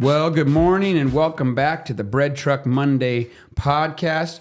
Well, good morning and welcome back to the Bread Truck Monday podcast.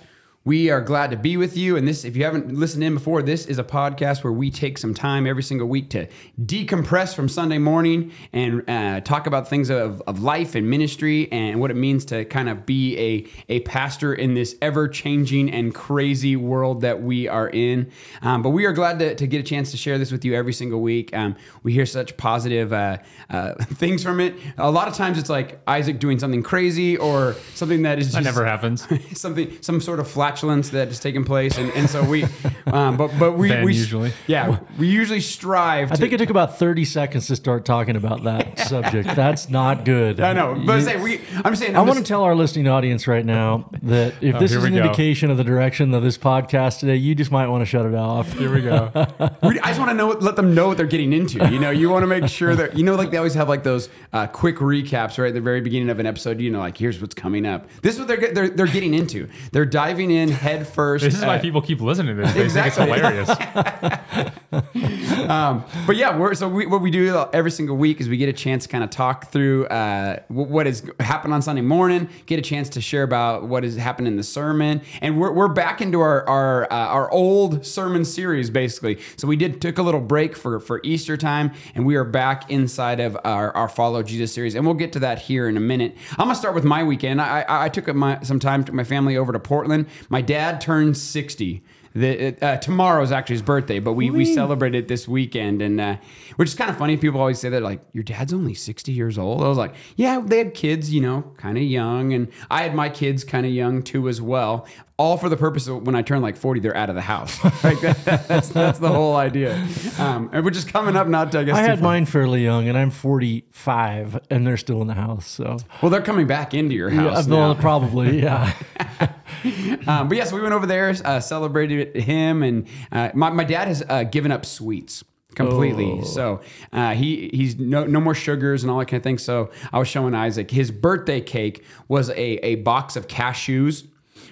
We are glad to be with you. And this, if you haven't listened in before, this is a podcast where we take some time every single week to decompress from Sunday morning and uh, talk about things of, of life and ministry and what it means to kind of be a, a pastor in this ever changing and crazy world that we are in. Um, but we are glad to, to get a chance to share this with you every single week. Um, we hear such positive uh, uh, things from it. A lot of times it's like Isaac doing something crazy or something that is just That never happens. something some sort of flatulence that is taking place and, and so we um, but but we, Ben we usually. yeah we usually strive I to, think it took about 30 seconds to start talking about that subject. That's not good. I know but You- say we I'm saying I I'm want to tell our listening audience right now that if Oh, this is an go. indication of the direction of this podcast today, you just might want to shut it off. Here we go. we- I just want to know let them know what they're getting into you know you want to make sure that you know like they always have like those uh, quick recaps right at the very beginning of an episode you know like here's what's coming up this is what they're they're, they're getting into they're diving in head first This is why people keep listening to this. They Exactly. think it's hilarious. um, but yeah, we're, so we, what we do every single week is we get a chance to kind of talk through uh, wh- what has happened on Sunday morning, get a chance to share about what has happened in the sermon, and we're, we're back into our our, uh, our old sermon series basically. So we did took a little break for for Easter time, and we are back inside of our, our Follow Jesus series, and we'll get to that here in a minute. I'm gonna start with my weekend. I I, I took my some time took my family over to Portland. My dad turned 60. The, uh, tomorrow is actually his birthday, but we, we celebrated it this weekend, and uh, which is kind of funny. People always say that like your dad's only sixty years old. I was like, yeah, they had kids, you know, kind of young, and I had my kids kind of young too as well. All for the purpose of when I turn like forty, they're out of the house. Like that, that's that's the whole idea. Um, and we're just coming up not to I guess. I had far- mine fairly young, and I'm 45, and they're still in the house. So, Well, they're coming back into your house. yeah, well, probably, yeah. Um, but yes, we went over there, uh, celebrated him, and uh, my, my dad has uh, given up sweets completely. Oh. So uh, he he's no no more sugars and all that kind of thing. So I was showing Isaac his birthday cake was a a box of cashews.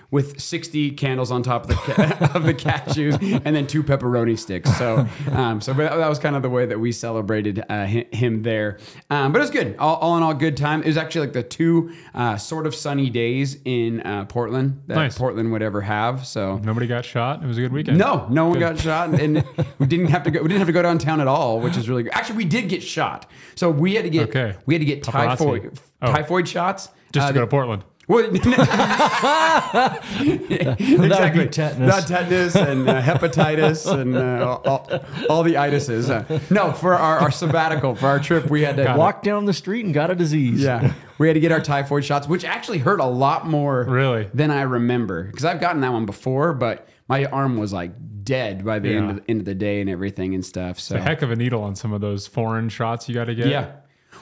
With 60 candles on top of the ca- of the cashews, and then two pepperoni sticks. So, um, so that, that was kind of the way that we celebrated uh, hi- him there. Um, but it was good. All, all in all, good time. It was actually like the two uh, sort of sunny days in uh, Portland that Nice. Portland would ever have. So Nobody got shot. It was a good weekend. no, no one got shot, and we didn't have to go. We didn't have to go downtown at all, which is really good. Actually, we did get shot, so we had to get Okay. we had to get Paparazzi. typhoid Oh. typhoid shots. Just Uh, to go to Portland. Well, exactly. tetanus. Not tetanus and uh, hepatitis and uh, all, all the itises. Uh, no, for our, our sabbatical, for our trip, we had to Walked down the street and got a disease. Yeah, we had to get our typhoid shots, which actually hurt a lot more Really? than I remember because I've gotten that one before, but my arm was like dead by the end, of the, end of the day and everything and stuff. So A heck of a needle on some of those foreign shots you got to get. yeah.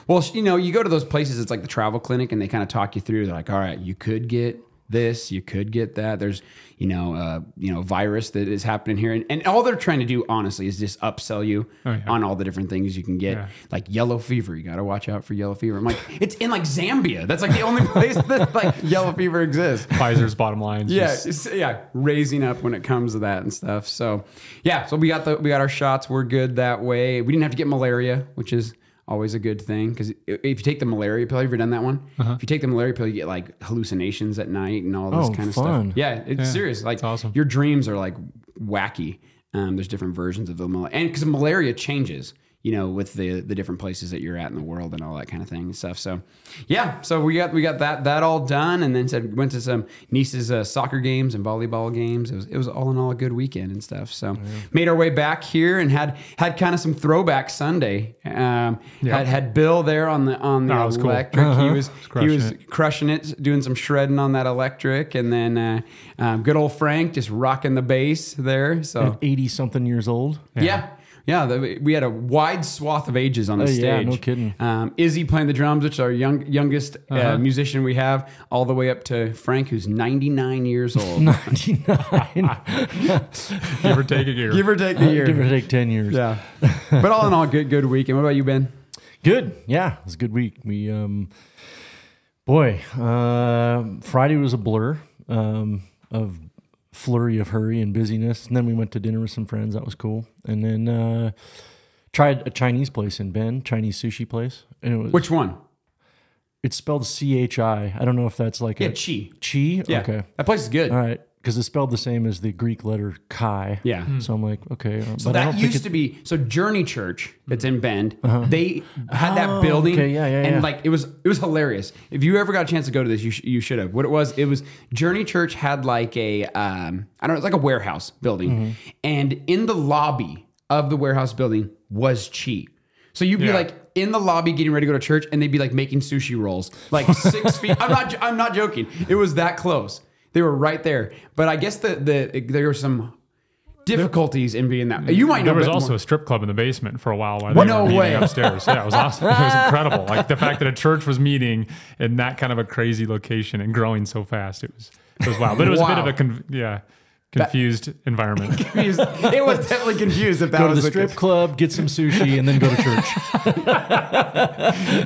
Well, you know, you go to those places, it's like the travel clinic, and they kind of talk you through. They're like, all right, you could get this, you could get that. There's, you know, uh, you know, virus that is happening here, and, and all they're trying to do, honestly, is just upsell you Oh, yeah. on all the different things you can get, Yeah. like yellow fever. You got to watch out for yellow fever. I'm like, it's in like Zambia. That's like the only place that like yellow fever exists. Pfizer's bottom line. is Yeah, just- yeah, raising up when it comes to that and stuff. So, yeah, so we got the we got our shots. We're good that way. We didn't have to get malaria, which is always a good thing because if you take the malaria pill, have you ever done that one? If you take the malaria pill, you get like hallucinations at night and all this Oh, kind of fun. stuff. Yeah, it's Yeah, serious. Like awesome. your dreams are like wacky. Um, there's different versions of the malaria, and because malaria changes. You know, with the the different places that you're at in the world and all that kind of thing and stuff. So, yeah, so we got we got that that all done, and then said went to some niece's uh, soccer games and volleyball games. It was it was all in all a good weekend and stuff. So, made our way back here and had had kind of some throwback Sunday. Um, Had had Bill there on the on the Oh, was cool. electric. He was he crushing was it. crushing it, doing some shredding on that electric, and then uh, um, good old Frank just rocking the bass there. So 80 something years old. yeah. Yeah, the, we had a wide swath of ages on the Oh, stage. yeah, no kidding. Um, Izzy playing the drums, which is our young, youngest uh Uh-huh. musician we have, all the way up to Frank, who's 99 years old. 99. give or take a year. Give or take a year. Give or take 10 years. yeah. but all in all, good good weekend. What about you, Ben? Good. Yeah, it was a good week. We, um, boy, uh, Friday was a blur um, of flurry of hurry and busyness. And then we went to dinner with some friends. That was cool. And then uh, tried a Chinese place in Bend, Chinese sushi place. And it was Which one? It's spelled C H I. I don't know if that's like Yeah, a Chi. chi. Yeah, Okay. that place is good. All right. Because it's spelled the same as the Greek letter chi. Yeah. So I'm like, okay. uh, So but I that don't used think to be so Journey Church that's in Bend. They had that Oh, building, okay, yeah, yeah, and yeah. like it was it was hilarious. If you ever got a chance to go to this, you sh- you should have. What it was, it was Journey Church had like a um I don't know, it's like a warehouse building, Mm-hmm. and in the lobby of the warehouse building was Chi. So you'd be Yeah. like in the lobby getting ready to go to church, and they'd be like making sushi rolls, like six feet. I'm not I'm not joking. It was that close. They were right there. But I guess the the there were some difficulties in being that. You might know. There was also more. a strip club in the basement for a while while What? they No were way. upstairs. Yeah, it was awesome. It was incredible. Like the fact that a church was meeting in that kind of a crazy location and growing so fast. It was it was wild. But it was a bit of a con- yeah confused environment. confused. it was definitely confused if that go to was the strip club, get some sushi, and then go to church.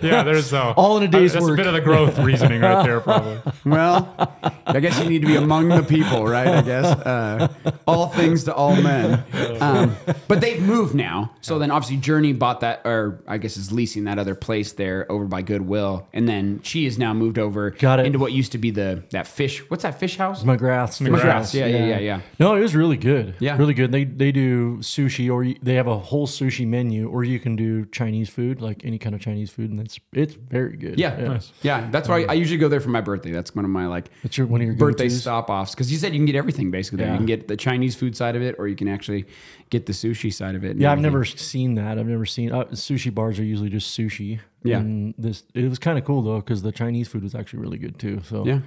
Yeah, there's uh, All in a day's That's work. a bit of the growth reasoning right there, probably. Well, I guess you need to be among the people, right? I guess uh, all things to all men. Um, but they've moved now, so then obviously Journey bought that, or I guess is leasing that other place there over by Goodwill, and then she has now moved over Got into what used to be the that fish. What's that fish house? McGrath's. McGrath's, yeah, yeah, yeah, yeah. No, it was really good. Yeah. really good. They they do sushi, or they have a whole sushi menu, or you can do Chinese food, like any kind of Chinese food, and it's it's very good. Yeah, yeah. That's why I usually go there for my birthday. That's one of my like It's your one of your birthday go-tos? stop offs because you said you can get everything basically. There. You can get the Chinese food side of it, or you can actually get the sushi side of it. Yeah, I've everything. never seen that. I've never seen uh, sushi bars are usually just sushi. Yeah. and this it was kind of cool though because the Chinese food was actually really good too. So Yeah.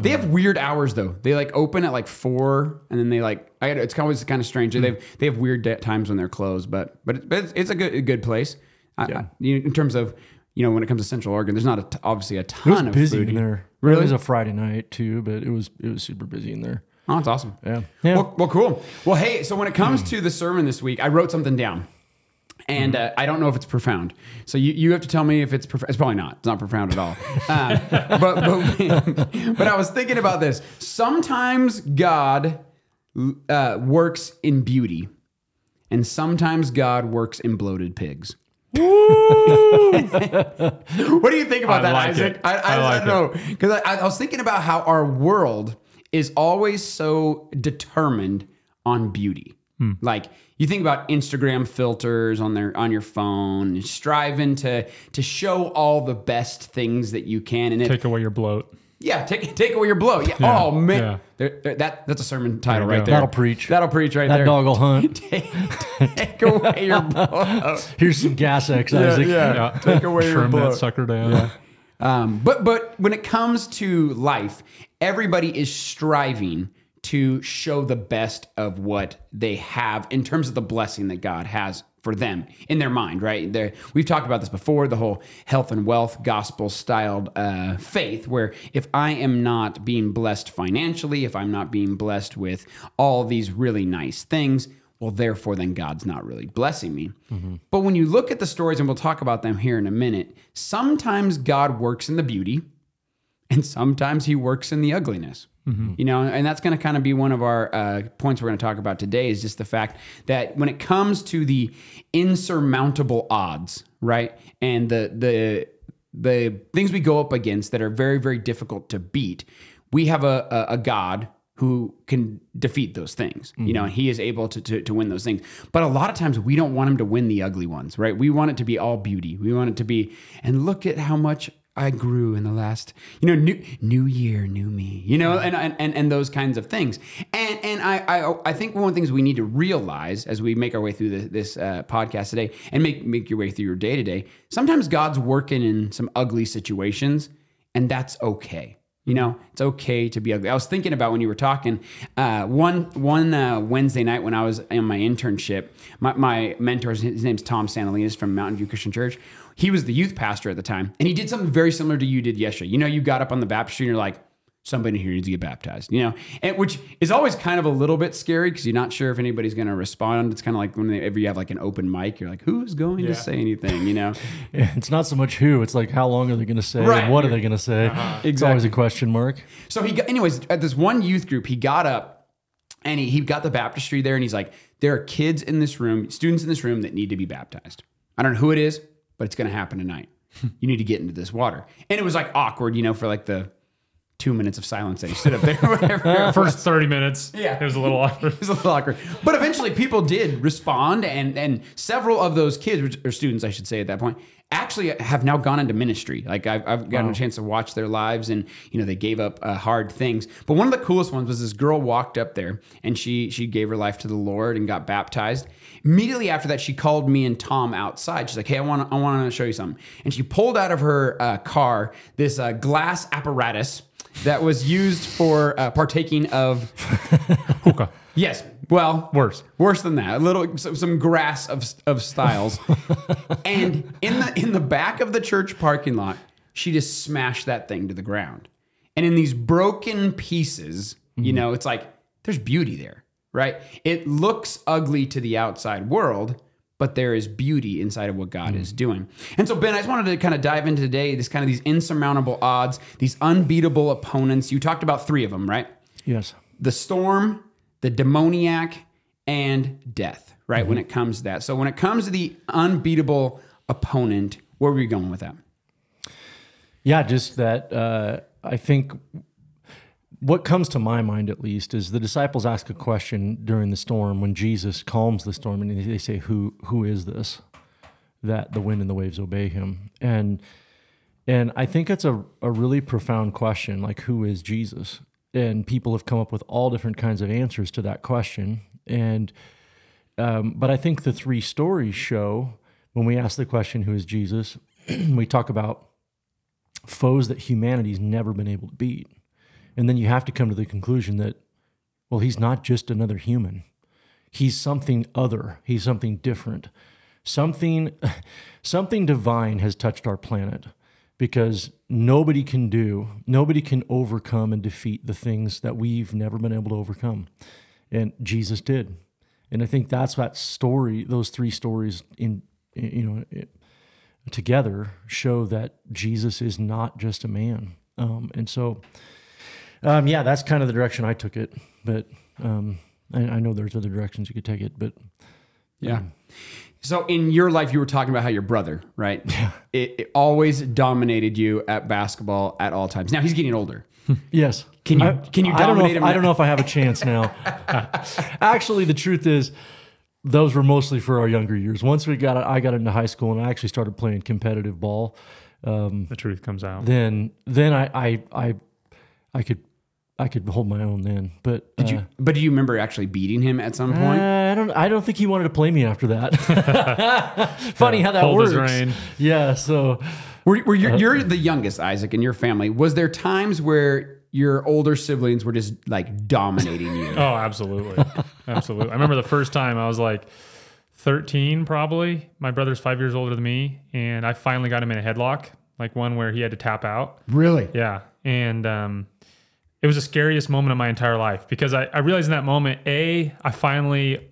They have weird hours though. They like open at like four, and then they like. I it's always kind of strange. They have they have weird de- times when they're closed, but but, it, but it's, it's a good a good place. I, Yeah. I- you in terms of you know when it comes to Central Oregon, there's not a t- obviously a it was ton of busy food. in there. Really? It was a Friday night too, but it was it was super busy in there. Oh, that's awesome. Yeah, yeah. Well, well, cool. Well, hey, so when it comes to the sermon this week, I wrote something down. And uh, I don't know if it's profound. So you, you have to tell me if it's profound. It's probably not. It's not profound at all. Um, but, but, but I was thinking about this. Sometimes God uh, works in beauty, and sometimes God works in bloated pigs. what do you think about I that, like Isaac? it. I, I, I like I don't know because I, I was thinking about how our world is always so determined on beauty. Hmm. Like you think about Instagram filters on their on your phone, striving to to show all the best things that you can, and it, Take away your bloat. yeah, take take away your blow. Yeah. Yeah, Oh man, yeah. There- there- that that's a sermon title There right go. there. That'll preach. That'll preach right That there. dog will hunt. take, take away your blow. Here's some gas X, Isaac. yeah. Take away your bloat. Trim bloat. that sucker down. Um, but but when it comes to life, everybody is striving to show the best of what they have in terms of the blessing that God has for them in their mind, right? They're, we've talked about this before, the whole health and wealth gospel styled uh, faith, where if I am not being blessed financially, if I'm not being blessed with all these really nice things, well, therefore, then God's not really blessing me. But when you look at the stories, and we'll talk about them here in a minute, sometimes God works in the beauty and sometimes he works in the ugliness. You know, and that's going to kind of be one of our uh, points we're going to talk about today is just the fact that when it comes to the insurmountable odds, right, and the the the things we go up against that are very very difficult to beat, we have a a, a God who can defeat those things. You know, he is able to, to to win those things. But a lot of times we don't want him to win the ugly ones, right? We want it to be all beauty. We want it to be and look at how much I grew in the last, you know, new new year, new me, you know, and and and, those kinds of things. And and I, I I think one of the things we need to realize as we make our way through this, this uh, podcast today and make make your way through your day to day. Sometimes God's working in some ugly situations, and that's okay. You know, it's okay to be ugly. I was thinking about when you were talking uh, one one uh, Wednesday night when I was in my internship. My, my mentor, his name's Tom Santalinas from Mountain View Christian Church. He was the youth pastor at the time, and he did something very similar to you did yesterday. You know, you got up on the baptistry and you're like, somebody here needs to get baptized. You know, and which is always kind of a little bit scary because you're not sure if anybody's going to respond. It's kind of like whenever you have like an open mic, you're like, who's going to say anything? You know. It's not so much who, it's like how long are they going to say? Right. And what are they going to say? Uh-huh. It's always a question mark. So he got, anyways, at this one youth group, he got up and he, he got the baptistry there and he's like, there are kids in this room, students in this room that need to be baptized. I don't know who it is, but it's going to happen tonight. you need to get into this water. And it was like awkward, you know, for like the two minutes of silence that he stood up there or whatever. First 30 minutes. Yeah. It was a little awkward. It was a little awkward. But eventually people did respond and and several of those kids or students I should say at that point actually have now gone into ministry. Like I've, I've gotten a chance to watch their lives and you know they gave up uh, hard things. But one of the coolest ones was this girl walked up there and she she gave her life to the Lord and got baptized. Immediately after that she called me and Tom outside. She's like, "Hey, I want I want to show you something." And she pulled out of her uh, car this uh, glass apparatus that was used for uh, partaking of Hookah. Yes. Well, Worse. Worse than that. A little some, some grass of of styles. and in the in the back of the church parking lot, she just smashed that thing to the ground. And in these broken pieces, you know, it's like there's beauty there, right? It looks ugly to the outside world, but there is beauty inside of what God is doing. And so, Ben, I just wanted to kind of dive into today this kind of these insurmountable odds, these unbeatable opponents. You talked about three of them, right? Yes. the storm, the demoniac, and death, right? When it comes to that. So when it comes to the unbeatable opponent, where are we going with that? Yeah, just that uh, I think what comes to my mind at least is the disciples ask a question during the storm when Jesus calms the storm and they say, Who who is this? That the wind and the waves obey him. And and I think it's a, a really profound question, like who is Jesus? And people have come up with all different kinds of answers to that question. And um, but I think the three stories show when we ask the question, who is Jesus, we talk about foes that humanity's never been able to beat. And then you have to come to the conclusion that, well, he's not just another human. He's something other. He's something different. Something something divine has touched our planet because nobody can do, nobody can overcome and defeat the things that we've never been able to overcome. And Jesus did. And I think that's that story, those three stories in you know, it, together show that Jesus is not just a man. Um, and so, um, yeah, that's kind of the direction I took it. But um, I, I know there's other directions you could take it. But Yeah. So in your life, you were talking about how your brother, right? Yeah. It, it always dominated you at basketball at all times. Now he's getting older. yes, Can you- I, can you I don't know if, him I don't know if I have a chance now. actually, the truth is, those were mostly for our younger years. Once we got, I got into high school and I actually started playing competitive ball. The truth comes out. Then, then I, I, I, I could, I could hold my own then. But Did you? But do you remember actually beating him at some point? Uh, I don't. I don't think he wanted to play me after that. Funny how that hold works. his rein. Yeah. So Were, were you, you're the youngest, Isaac, in your family. Was there times where your older siblings were just like dominating you? Oh, absolutely. absolutely. I remember the first time I was like 13, probably. My brother's five years older than me. And I finally got him in a headlock, like one where he had to tap out. really? Yeah. And um, it was the scariest moment of my entire life because I, I realized in that moment, A, I finally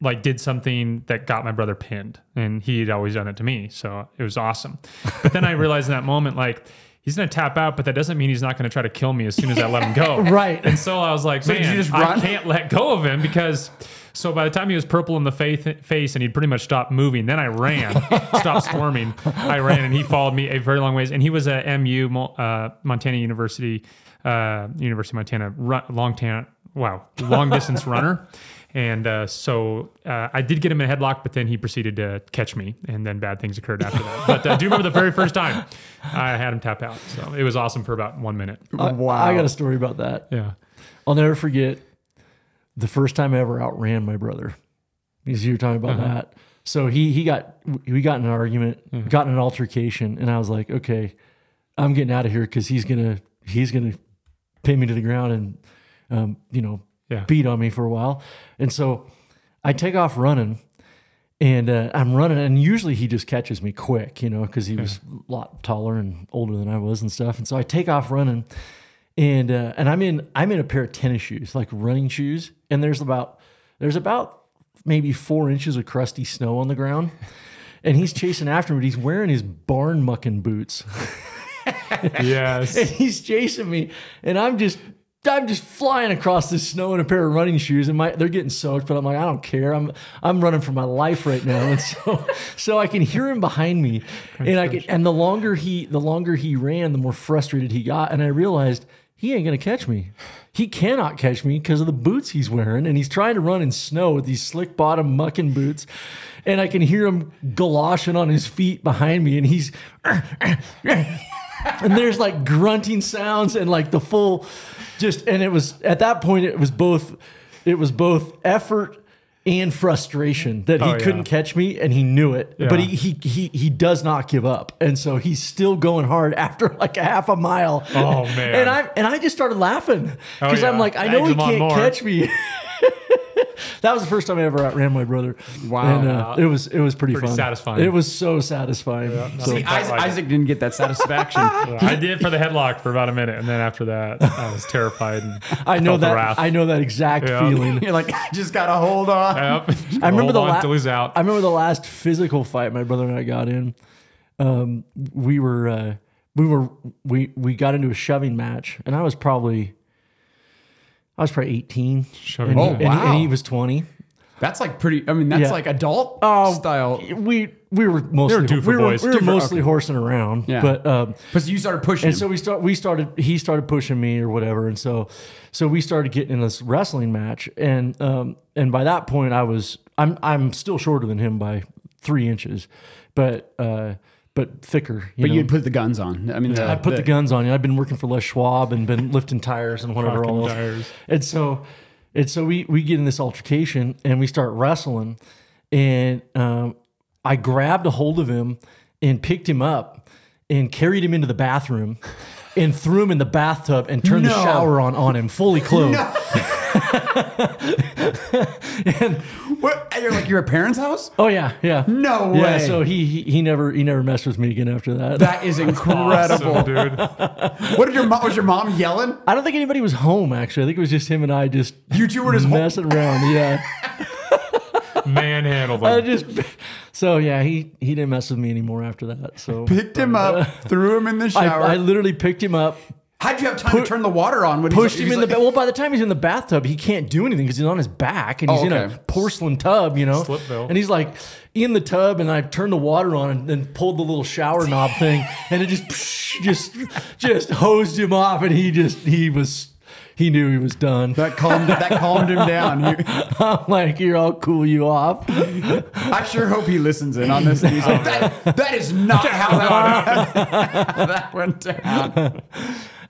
like did something that got my brother pinned and he'd always done it to me. So it was awesome. But then I realized in that moment, like, he's going to tap out, but that doesn't mean he's not going to try to kill me as soon as I let him go. Right. And so I was like, did man, you just I can't let go of him because. So by the time he was purple in the face, face and he'd pretty much stopped moving, then I ran, stopped squirming. I ran and he followed me a very long ways. And he was at MU, uh, Montana University, uh, University of Montana, run, long tan, wow, long distance runner. And uh, so uh, I did get him in a headlock, but then he proceeded to catch me, and then bad things occurred after that. But uh, do you remember the very first time I had him tap out? So it was awesome for about one minute. I- Wow. I got a story about that. Yeah. I'll never forget the first time I ever outran my brother. Because you were talking about that. So he he got we got in an argument, got in an altercation, and I was like, okay, I'm getting out of here because he's gonna he's gonna pin me to the ground and um, you know Yeah. beat on me for a while. And so I take off running. And uh, I'm running, and usually he just catches me quick, you know, because he was a lot taller and older than I was and stuff. And so I take off running, and uh, and I'm in I'm in a pair of tennis shoes, like running shoes, and there's about there's about maybe four inches of crusty snow on the ground, and he's chasing after me. But he's wearing his barn mucking boots, Yes. and he's chasing me, and I'm just I'm just flying across the snow in a pair of running shoes, and my they're getting soaked. But I'm like, I don't care. I'm I'm running for my life right now, and so so I can hear him behind me, and I can, and the longer he the longer he ran, the more frustrated he got, and I realized he ain't gonna catch me. He cannot catch me because of the boots he's wearing, and he's trying to run in snow with these slick bottom mucking boots, and I can hear him galoshing on his feet behind me, and he's and there's like grunting sounds and like the full just and it was at that point it was both it was both effort and frustration that he Oh, yeah. couldn't catch me and he knew it. But he, he he he does not give up. And so he's still going hard after like a half a mile. Oh, man. and i and i just started laughing Oh, because i'm like i know Eggs he can't catch me that was the first time I ever outran my brother. Wow. And, uh, it was it was pretty, Pretty fun. satisfying. It was so satisfying. so, See, Isaac, like. Isaac didn't get that satisfaction. I did for the headlock for about a minute, and then after that, I was terrified. And I know felt the that wrath. I know that exact Yeah. feeling. You're like, I just got to hold on. Yep. I remember Hold the on la- till he's out. I remember the last physical fight my brother and I got in. Um, we were uh, we were we we got into a shoving match, and I was probably I was probably eighteen, Shoving and, he, match. and, he, Oh, wow. and he was twenty. That's like pretty, I mean, that's Yeah. like adult Oh, style. We we were mostly two for we were, boys. we were Two for- mostly okay. horsing around, Yeah. but um, But you started pushing and him. so we start we started he started pushing me or whatever and so so we started getting in this wrestling match and um and by that point i was i'm i'm still shorter than him by three inches but uh but thicker you but know? you put the guns on. I mean, the, I put the, guns on you. I've been working for Les Schwab and been lifting tires and whatever Fucking all else. tires. And so, and so we we get in this altercation and we start wrestling, and um, I grabbed a hold of him and picked him up and carried him into the bathroom and threw him in the bathtub and turned the shower on on him fully clothed. and What? And You're like, your parents' house? oh yeah, yeah, No yeah. way. So he, he he never he never messed with me again after that. That is incredible. Awesome, dude. What did your mom, was your mom yelling? I don't think anybody was home actually. I think it was just him and I just You two were just messing around. Yeah, Manhandled I just so yeah. He he didn't mess with me anymore after that. So picked him up, threw him in the I, shower. I literally picked him up, How'd you have time to turn the water on when pushed he's, him in he's the like, ba- well. By the time he's in the bathtub, he can't do anything because he's on his back and he's Oh, in a oh, porcelain tub, you know. Slitville. And he's like in the tub, and I turned the water on and then pulled the little shower knob thing, and it just just just hosed him off, and he just he was he knew he was done. That calmed that calmed him down. He- I'm like, here, I'll cool you off. I sure hope he listens in on this. And he's like, that, that is not how that, that went down.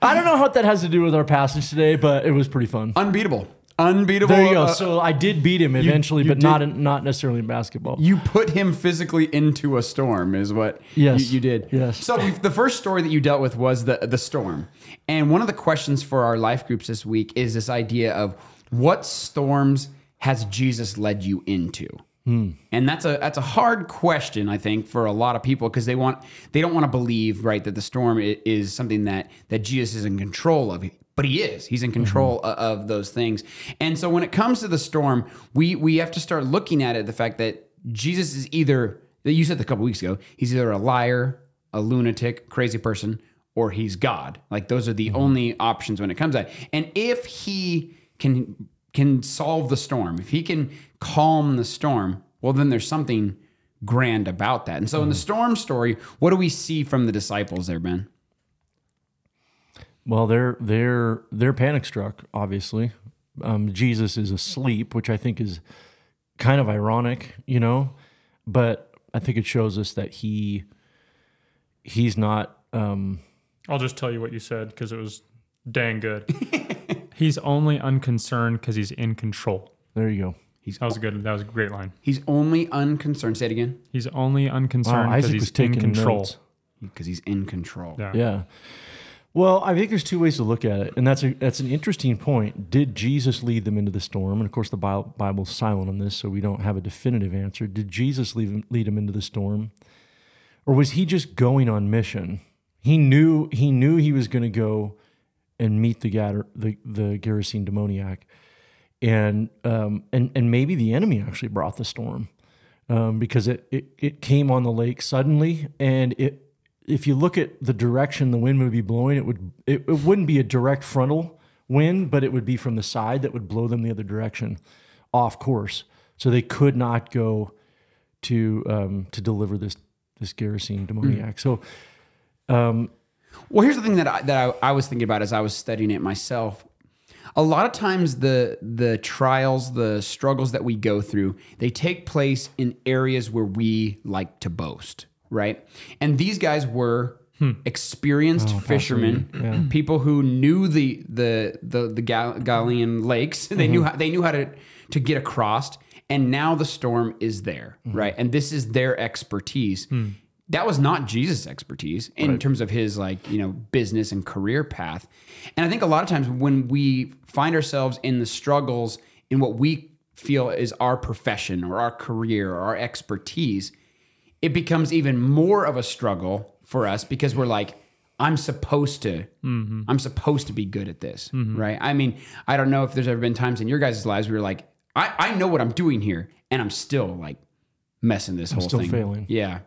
I don't know what that has to do with our passage today, but it was pretty fun. Unbeatable. Unbeatable. There you go. Uh, so I did beat him eventually, you but did- not in, not necessarily in basketball. you put him physically into a storm, is what Yes. you, you did. Yes. So the first story that you dealt with was the the storm, and one of the questions for our life groups this week is this idea of what storms has Jesus led you into. Hmm. And that's a that's a hard question, I think, for a lot of people because they want they don't want to believe right that the storm is something that that Jesus is in control of. But he is. He's in control mm-hmm. o- of those things. And so when it comes to the storm, we we have to start looking at it the fact that Jesus is either that you said a couple weeks ago, he's either a liar, a lunatic, crazy person, or he's God. Like those are the mm-hmm. only options when it comes to that. And if he can can solve the storm, if he can calm the storm, well then there's something grand about that. And so in the storm story, what do we see from the disciples there, Ben? Well, they're they're they're panic struck. Obviously, um, Jesus is asleep, which I think is kind of ironic, you know. But I think it shows us that he he's not. Um, I'll just tell you what you said because it was dang good. he's only unconcerned because he's in control. there you go. That was a good. That was a great line. He's only unconcerned. Say it again. He's only unconcerned because Isaac he's in control. Because he's in control. Yeah. Yeah. Well, I think there's two ways to look at it, and that's a that's an interesting point. Did Jesus lead them into the storm? And of course, the Bible's silent on this, so we don't have a definitive answer. Did Jesus lead them, lead them into the storm, or was he just going on mission? He knew he knew he was going to go and meet the Gader, the the Gerasene demoniac, and um and and maybe the enemy actually brought the storm um, because it, it it came on the lake suddenly, and it if you look at the direction the wind would be blowing, it would it, it wouldn't be a direct frontal wind, but it would be from the side that would blow them the other direction, off course. So they could not go to um, to deliver this this Gerasene demoniac. So Well, here's the thing that I, that I, I was thinking about as I was studying it myself. A lot of times, the the trials, the struggles that we go through, they take place in areas where we like to boast, right? And these guys were hmm. experienced oh, fishermen, people who knew the the the the Gal- Galilean lakes. They knew mm-hmm. how they knew how to to get across. And now the storm is there, mm-hmm. right? And this is their expertise hmm. That was not Jesus' expertise in terms of his like you know business and career path. And I think a lot of times when we find ourselves in the struggles in what we feel is our profession or our career or our expertise, it becomes even more of a struggle for us because we're like, I'm supposed to, mm-hmm. I'm supposed to be good at this, mm-hmm. right? I mean, I don't know if there's ever been times in your guys' lives where you're like, I, I know what I'm doing here, and I'm still like messing this whole still thing. failing. Yeah.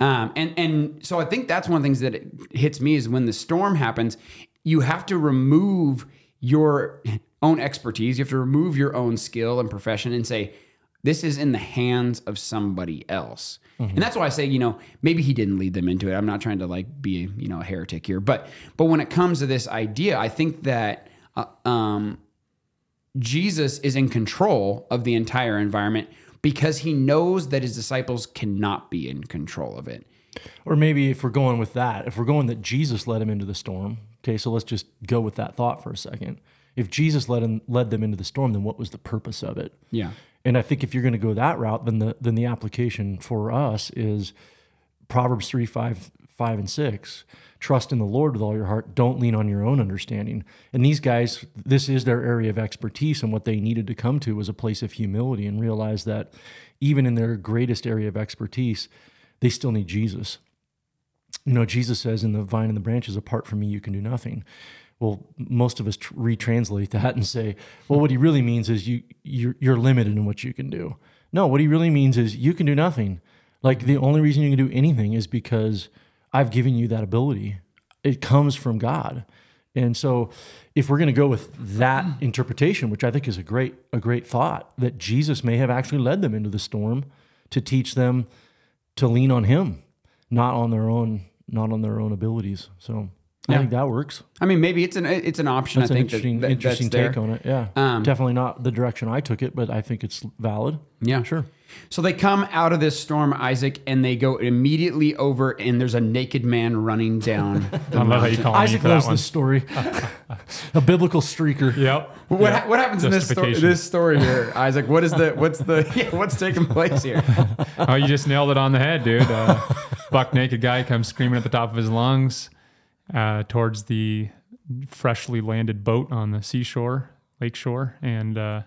Um, and and so I think that's one of the things that it hits me is when the storm happens, you have to remove your own expertise, you have to remove your own skill and profession, and say, this is in the hands of somebody else. And that's why I say, you know, maybe he didn't lead them into it. I'm not trying to like be, you know, a heretic here, but but when it comes to this idea, I think that uh, um, Jesus is in control of the entire environment because he knows that his disciples cannot be in control of it. Or maybe if we're going with that, if we're going that Jesus led him into the storm, okay, so let's just go with that thought for a second. If Jesus led him, led them into the storm, then what was the purpose of it? Yeah. And I think if you're going to go that route, then the then the application for us is Proverbs three, five, five, and six. Trust in the Lord with all your heart. Don't lean on your own understanding. And these guys, this is their area of expertise, and what they needed to come to was a place of humility and realize that even in their greatest area of expertise, they still need Jesus. You know, Jesus says in the vine and the branches, apart from me, you can do nothing. Well, most of us tr- retranslate that and say, well, what he really means is you you're, you're limited in what you can do. No, what he really means is you can do nothing. Like the only reason you can do anything is because I've given you that ability. It comes from God. And so if we're going to go with that mm. interpretation, which I think is a great a great thought, that Jesus may have actually led them into the storm to teach them to lean on him, not on their own not on their own abilities. So I think that works. I mean, maybe it's an it's an option. That's I an think that- interesting, that, interesting that's there. take on it. Yeah, Um, definitely not the direction I took it, but I think it's valid. Yeah, Sure. So they come out of this storm, Isaac, and they go immediately over, and there's a naked man running down. The I love how you call me Isaac for that loves one. this story. a biblical streaker. Yep. What, Yep. ha- what happens in this story, this story here, Isaac? What is the what's the yeah, what's taking place here? oh, you just nailed it on the head, dude. Uh, buck naked guy comes screaming at the top of his lungs uh, towards the freshly landed boat on the seashore, lake shore, and uh,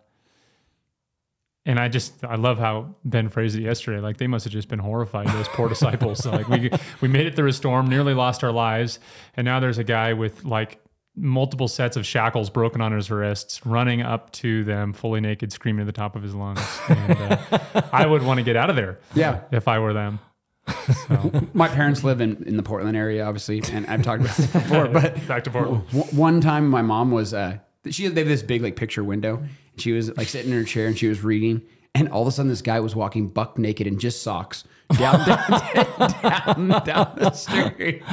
and I just I love how Ben phrased it yesterday. Like they must have just been horrified. Those poor disciples. Like we we made it through a storm, nearly lost our lives, and now there's a guy with like multiple sets of shackles broken on his wrists, running up to them fully naked, screaming at the top of his lungs. And uh, I would want to get out of there Yeah, if I were them. My parents live in, in the Portland area, obviously, and I've talked about this before. But Back to Portland. one time, my mom was uh, she they have this big like picture window, and she was like sitting in her chair and she was reading, and all of a sudden, this guy was walking buck naked in just socks down down down, down the street.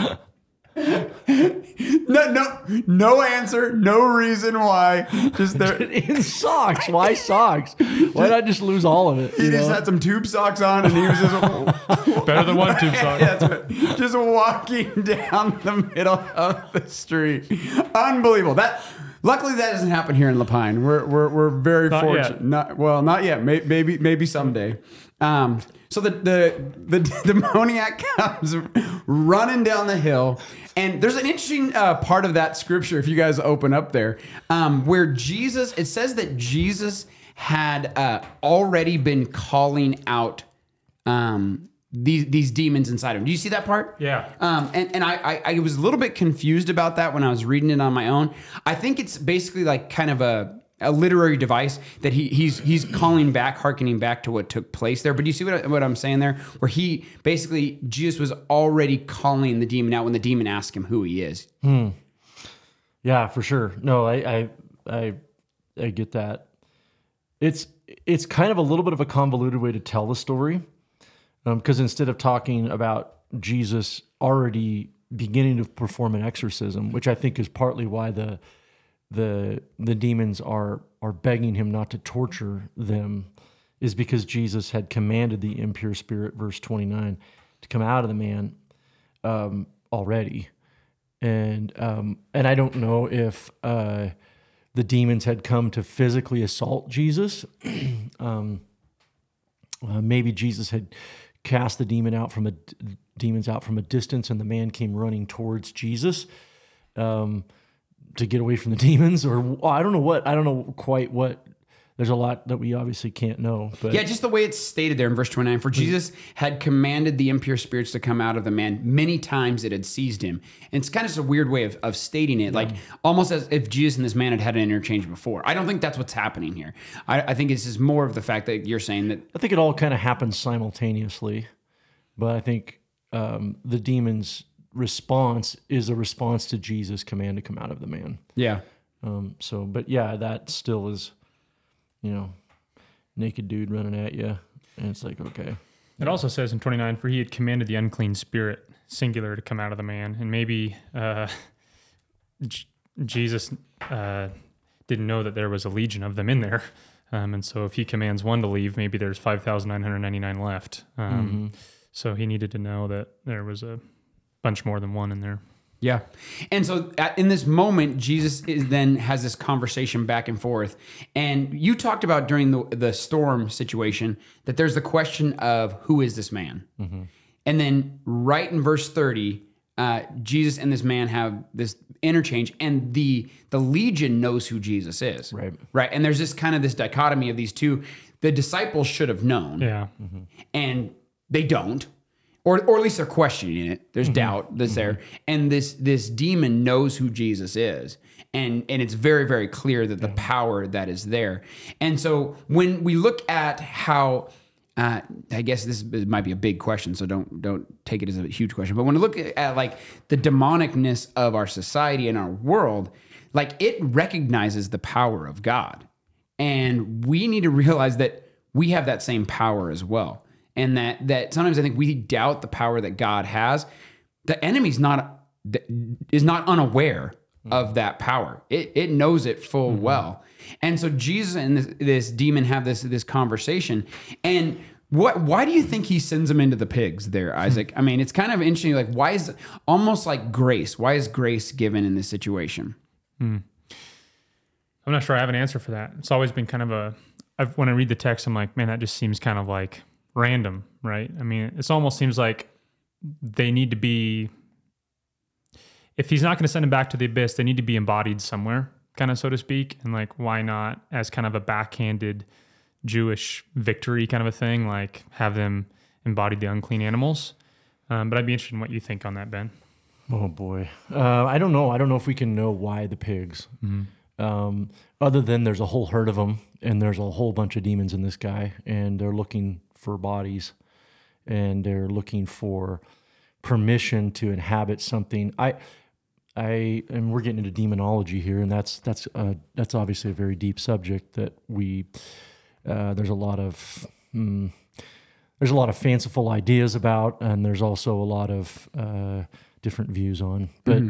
No, no, no answer, no reason why. Just there. In socks. Why socks? Why not just lose all of it? He just know? had some tube socks on, and he was just Better than one tube sock. That's right. Just walking down the middle of the street. Unbelievable. That luckily that doesn't happen here in Lapine. We're we're, we're very Not fortunate. yet. Not well, not yet. Maybe maybe someday. Um, so the the the demoniac comes running down the hill, and there's an interesting uh, part of that scripture. If you guys open up there, um, where Jesus, it says that Jesus had uh, already been calling out um, these these demons inside him. Do you see that part? Yeah. Um, and and I, I I was a little bit confused about that when I was reading it on my own. I think it's basically like kind of a a literary device that he he's he's calling back, harkening back to what took place there. But do you see what, I, what I'm saying there? Where he basically Jesus was already calling the demon out when the demon asked him who he is. Hmm. Yeah, for sure. No, I I I, I get that. It's it's kind of a little bit of a convoluted way to tell the story, because instead of talking about Jesus already beginning to perform an exorcism, which I think is partly why the the the demons are are begging him not to torture them, is because Jesus had commanded the impure spirit, verse twenty nine, to come out of the man um, already and um, and I don't know if uh, the demons had come to physically assault Jesus. um, uh, maybe Jesus had cast the demon out from a demons out from a distance, and the man came running towards Jesus um, to get away from the demons, or I don't know what I don't know quite what there's a lot that we obviously can't know. But Yeah, just the way it's stated there in verse 29. For Jesus had commanded the impure spirits to come out of the man. Many times it had seized him. And it's kind of just a weird way of, of stating it, like almost as if Jesus and this man had had an interchange before. I don't think that's what's happening here. I, I think this is more of the fact that you're saying that, I think it all kind of happens simultaneously, but I think um, the demon's response is a response to Jesus' command to come out of the man. yeah. Um, so, but yeah, that still is, you know, naked dude running at you, and it's like okay, It also says in 29, for he had commanded the unclean spirit, singular, to come out of the man. And maybe uh, J- Jesus uh, didn't know that there was a legion of them in there. Um, and so if he commands one to leave, maybe there's 5,999 left. Um, So he needed to know that there was a bunch more than one in there. Yeah. And so at, in this moment, Jesus is then has this conversation back and forth. And you talked about during the, the storm situation that there's the question of who is this man? And then right in verse 30, uh, Jesus and this man have this interchange, and the the legion knows who Jesus is. Right. Right. And there's this kind of this dichotomy of these two. The disciples should have known Yeah. and they don't or or at least they're questioning it. There's doubt that's there. And this this demon knows who jesus is. And and it's very very clear that the power that is there. And so when we look at how uh, I guess this might be a big question, so don't don't take it as a huge question. But when we look at like the demonicness of our society and our world, like it recognizes the power of God, and we need to realize that we have that same power as well and that that sometimes i think we doubt the power that god has. The enemy's not is not unaware hmm. of that power. It, it knows it full hmm. well. And so jesus and this, this demon have this this conversation. And what why do you think he sends them into the pigs there isaac? I mean it's kind of interesting like why is almost like grace why is grace given in this situation? Hmm. I'm not sure I have an answer for that. It's always been kind of a. I've, when I read the text, I'm like, man, that just seems kind of like random, right? I mean, it almost seems like they need to be. If he's not going to send them back to the abyss, they need to be embodied somewhere, kind of so to speak. And like, why not as kind of a backhanded Jewish victory kind of a thing? Like, have them embody the unclean animals. Um, but I'd be interested in what you think on that, Ben. Oh boy, uh, I don't know. I don't know if we can know why the pigs. Um, other than there's a whole herd of them, and there's a whole bunch of demons in this guy, and they're looking for bodies, and they're looking for permission to inhabit something. I, I, and we're getting into demonology here, and that's that's uh, that's obviously a very deep subject that we. Uh, there's a lot of. hmm, there's a lot of fanciful ideas about, and there's also a lot of uh, different views on. But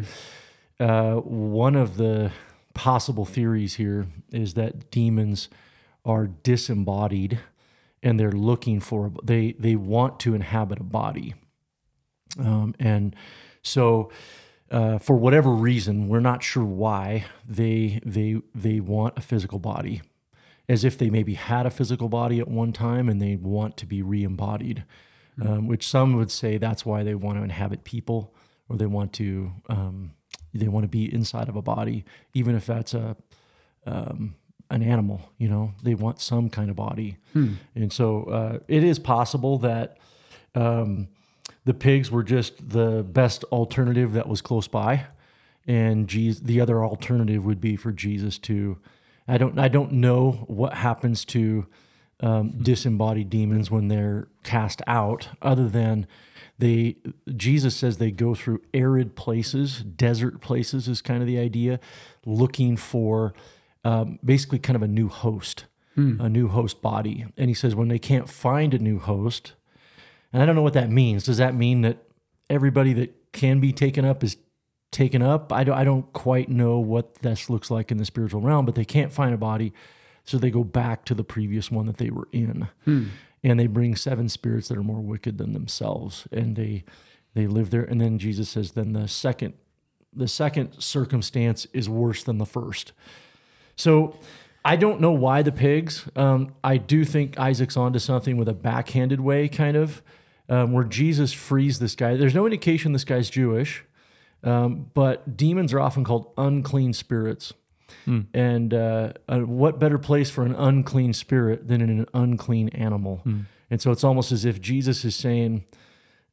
uh, one of the possible theories here is that demons are disembodied, and they're looking for they they want to inhabit a body, um, and so. Uh, for whatever reason, we're not sure why they they they want a physical body, as if they maybe had a physical body at one time and they want to be re-embodied, um, which some would say that's why they want to inhabit people or they want to um, they want to be inside of a body, even if that's a um, an animal. You know, they want some kind of body, and so uh, it is possible that. Um, the pigs were just the best alternative that was close by, and Jesus, the other alternative would be for Jesus to. I don't. I don't know what happens to um, disembodied demons when they're cast out, other than they. Jesus says they go through arid places, desert places is kind of the idea, looking for um, basically kind of a new host, a new host body. And he says when they can't find a new host, and I don't know what that means. Does that mean that everybody that can be taken up is taken up? I don't, I don't quite know what this looks like in the spiritual realm, but they can't find a body. So they go back to the previous one that they were in. And they bring seven spirits that are more wicked than themselves. And they they live there. And then Jesus says, then the second the second circumstance is worse than the first. So I don't know why the pigs. Um, I do think Isaac's onto something with a backhanded way, kind of, um, where Jesus frees this guy. There's no indication this guy's Jewish, um, but demons are often called unclean spirits. And uh, uh, what better place for an unclean spirit than in an unclean animal? And so it's almost as if Jesus is saying,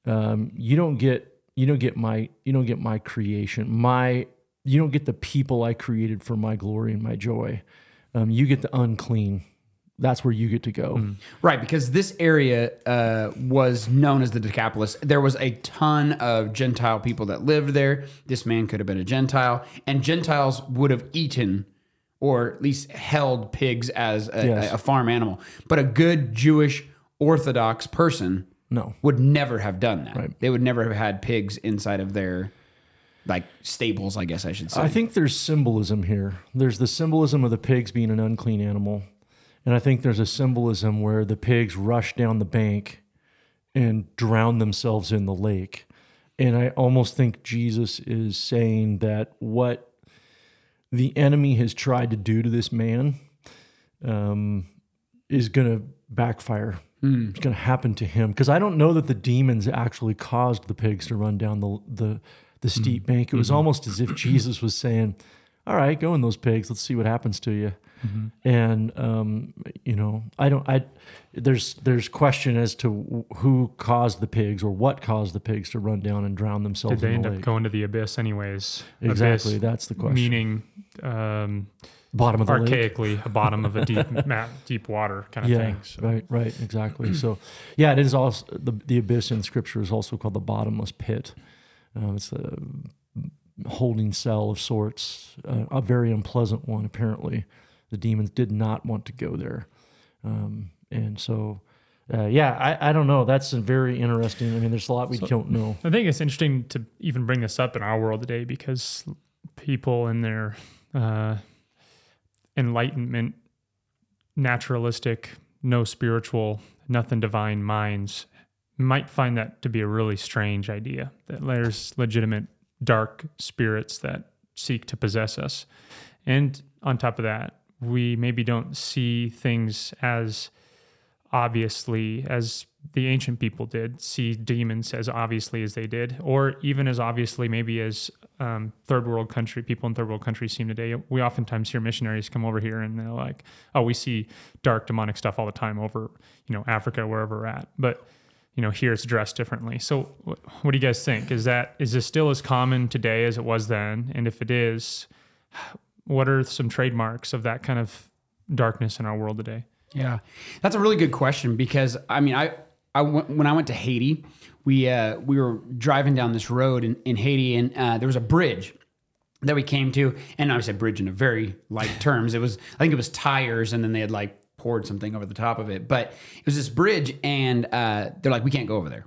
um, "You don't get, you don't get my, you don't get my creation, my, you don't get the people I created for my glory and my joy. Um, you get the unclean. That's where you get to go." Right, because this area uh, was known as the Decapolis. There was a ton of Gentile people that lived there. This man could have been a Gentile, and Gentiles would have eaten or at least held pigs as a, Yes. a farm animal. But a good Jewish Orthodox person No. would never have done that. Right. They would never have had pigs inside of their like stables, I guess I should say. I think there's symbolism here. There's the symbolism of the pigs being an unclean animal. And I think there's a symbolism where the pigs rush down the bank and drown themselves in the lake. And I almost think Jesus is saying that what the enemy has tried to do to this man um, is going to backfire. It's going to happen to him because I don't know that the demons actually caused the pigs to run down the the, the steep bank. It was almost as if Jesus was saying, "All right, go in those pigs. Let's see what happens to you." And um, you know, I don't. I there's there's question as to who caused the pigs or what caused the pigs to run down and drown themselves Did they end the up going to the abyss anyways? exactly, Abyss, that's the question. meaning um, Bottom of the lake. archaically a bottom of a deep deep water kind of yeah, thing. So. right, right, exactly. so, yeah, it is also the the abyss in Scripture is also called the bottomless pit. Um, it's a holding cell of sorts, uh, a very unpleasant one. Apparently, the demons did not want to go there, um, and so. Uh, yeah, I, I don't know. That's a very interesting. I mean, there's a lot we don't know. I think it's interesting to even bring this up in our world today because people in their uh, enlightenment, naturalistic, no spiritual, nothing divine minds might find that to be a really strange idea that there's legitimate dark spirits that seek to possess us. And on top of that, we maybe don't see things as obviously as the ancient people did see demons as obviously as they did or even as obviously maybe as um, third world country people in third world countries seem today we oftentimes hear missionaries come over here and they're like oh we see dark demonic stuff all the time over you know africa wherever we're at but you know here it's dressed differently. So what do you guys think? Is that is this still as common today as it was then? And if it is what are some trademarks of that kind of darkness in our world today? Yeah, that's a really good question because I mean, I, I when I went to Haiti, we uh, we were driving down this road in, in Haiti, and uh, there was a bridge that we came to, and I said bridge in a very light terms. It was I think it was tires, and then they had like poured something over the top of it, but it was this bridge, and uh, they're like, we can't go over there.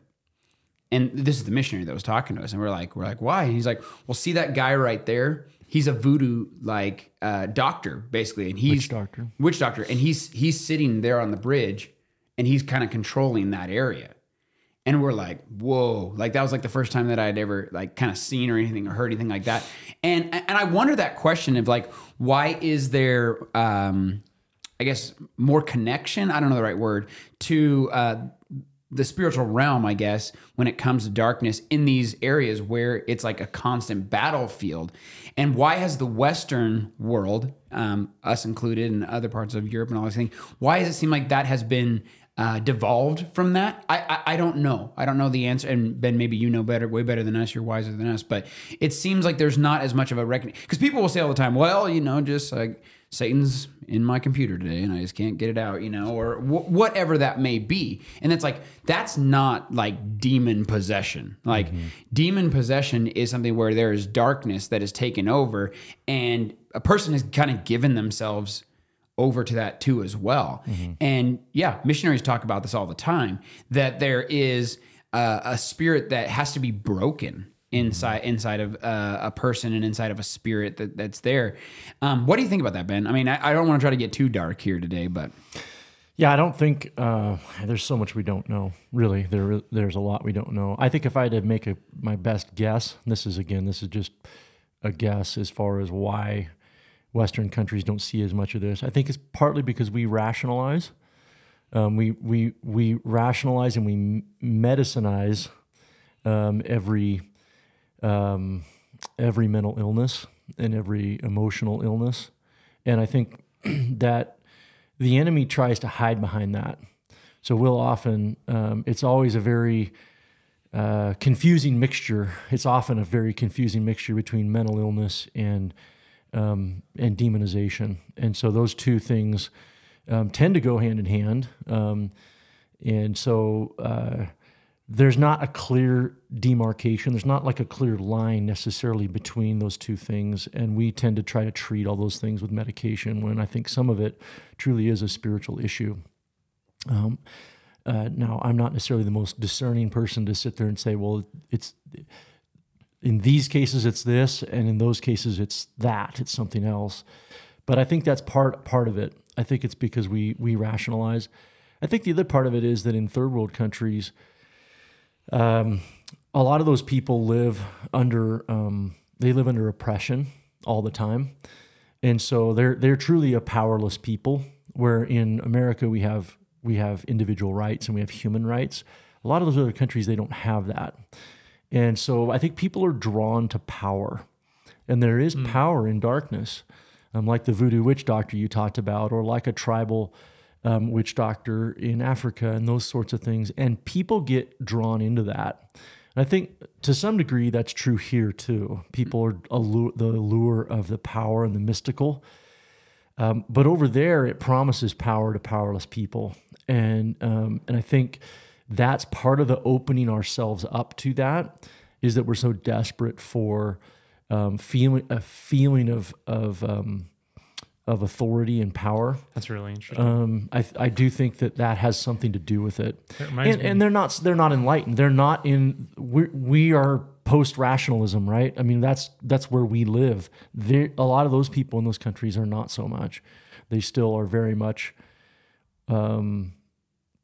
And this is the missionary that was talking to us, and we're like, we're like, why? And he's like, well, see that guy right there? He's a voodoo like uh, doctor, basically, and he's Witch doctor. witch doctor, and he's he's sitting there on the bridge, and he's kind of controlling that area. And we're like, whoa! Like that was like the first time that I'd ever like kind of seen or anything or heard anything like that. And and I wonder that question of like, why is there, um, I guess, more connection? I don't know the right word to uh, the spiritual realm, I guess, when it comes to darkness in these areas where it's like a constant battlefield. And why has the Western world, um, us included, and other parts of Europe and all these things, why does it seem like that has been uh, devolved from that? I, I I don't know. I don't know the answer. And Ben, maybe you know better, way better than us. You're wiser than us. But it seems like there's not as much of a reckoning because people will say all the time, well, you know, just like Satan's in my computer today and I just can't get it out, you know, or wh- whatever that may be. And it's like, that's not like demon possession. Like, demon possession is something where there is darkness that is taken over and a person has kind of given themselves over to that too as well. And yeah, missionaries talk about this all the time that there is uh, a spirit that has to be broken inside inside of uh, a person and inside of a spirit that, that's there. Um, what do you think about that, Ben? I mean, I, I don't want to try to get too dark here today, but Yeah, I don't think uh, there's so much we don't know. Really, there there's a lot we don't know. I think if I had to make a my best guess, this is again, this is just a guess as far as why Western countries don't see as much of this. I think it's partly because we rationalize, um, we we we rationalize and we medicinize um, every um, every mental illness and every emotional illness, and I think that the enemy tries to hide behind that. So we'll often, um, it's always a very uh, confusing mixture. It's often a very confusing mixture between mental illness and um, and demonization. And so those two things um, tend to go hand in hand. Um, and so uh, there's not a clear demarcation. There's not like a clear line necessarily between those two things. And we tend to try to treat all those things with medication when I think some of it truly is a spiritual issue. Um, uh, now, I'm not necessarily the most discerning person to sit there and say, well, it's in these cases it's this, and in those cases it's that. It's something else. But I think that's part part of it. I think it's because we we rationalize. I think the other part of it is that in third world countries, um, a lot of those people live under um, they live under oppression all the time, and so they're they're truly a powerless people. Where in America we have we have individual rights and we have human rights. A lot of those other countries they don't have that, and so I think people are drawn to power, and there is power in darkness, um, like the voodoo witch doctor you talked about, or like a tribal um, witch doctor in Africa and those sorts of things. And people get drawn into that. And I think to some degree that's true here too. People are allure, the allure of the power and the mystical. Um, but over there, it promises power to powerless people, and um, and I think that's part of the opening ourselves up to that is that we're so desperate for um, feeling a feeling of of um, of authority and power. That's really interesting. Um, I, I do think that that has something to do with it. And, and they're not they're not enlightened. They're not in. We we are post rationalism, right? I mean that's that's where we live. There, a lot of those people in those countries are not so much. They still are very much. Um,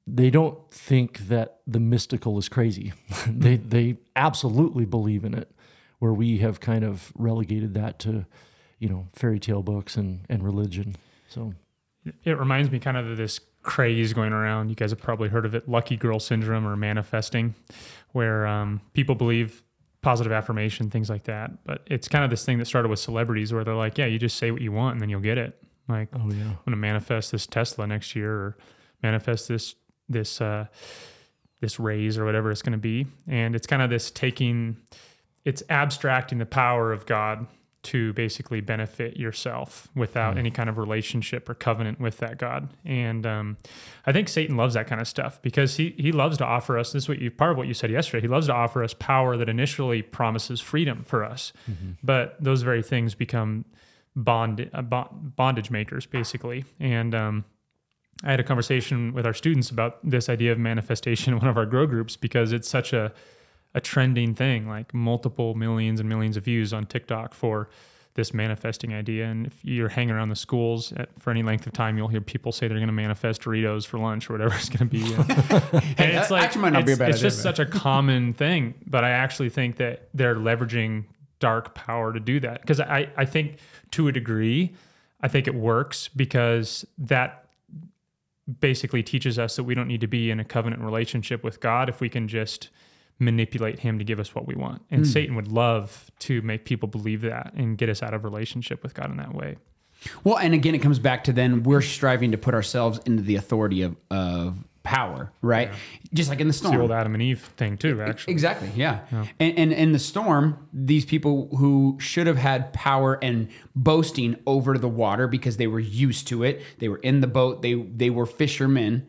they don't think that the mystical is crazy. they they absolutely believe in it. Where we have kind of relegated that to, you know, fairy tale books and and religion. So. it reminds me kind of of this craze going around. You guys have probably heard of it, lucky girl syndrome or manifesting, where um, people believe positive affirmation, things like that. But it's kind of this thing that started with celebrities where they're like, yeah, you just say what you want and then you'll get it. Like, Oh yeah. I'm to manifest this Tesla next year or manifest this, this, uh, this raise or whatever it's going to be. And it's kind of this taking, it's abstracting the power of God to basically benefit yourself without any kind of relationship or covenant with that God. And um, I think Satan loves that kind of stuff because he he loves to offer us. This is what you part of what you said yesterday. He loves to offer us power that initially promises freedom for us, but those very things become bond uh, bondage makers basically. And um, I had a conversation with our students about this idea of manifestation in one of our grow groups because it's such a a trending thing, like multiple millions and millions of views on TikTok for this manifesting idea. And if you're hanging around the schools at, for any length of time, you'll hear people say they're going to manifest Doritos for lunch or whatever it's going to be. And, and it's like actually might not be a it's, bad it's idea, just such a common thing. But I actually think that they're leveraging dark power to do that because I, I think to a degree, I think it works because that basically teaches us that we don't need to be in a covenant relationship with God if we can just manipulate him to give us what we want. And hmm. Satan would love to make people believe that and get us out of relationship with God in that way. Well, and again, it comes back to then we're striving to put ourselves into the authority of, of power, right? Just like in the storm. The old Adam and Eve thing too, actually. Exactly. Yeah. And, and in the storm, these people who should have had power and boasting over the water because they were used to it, they were in the boat, they they were fishermen.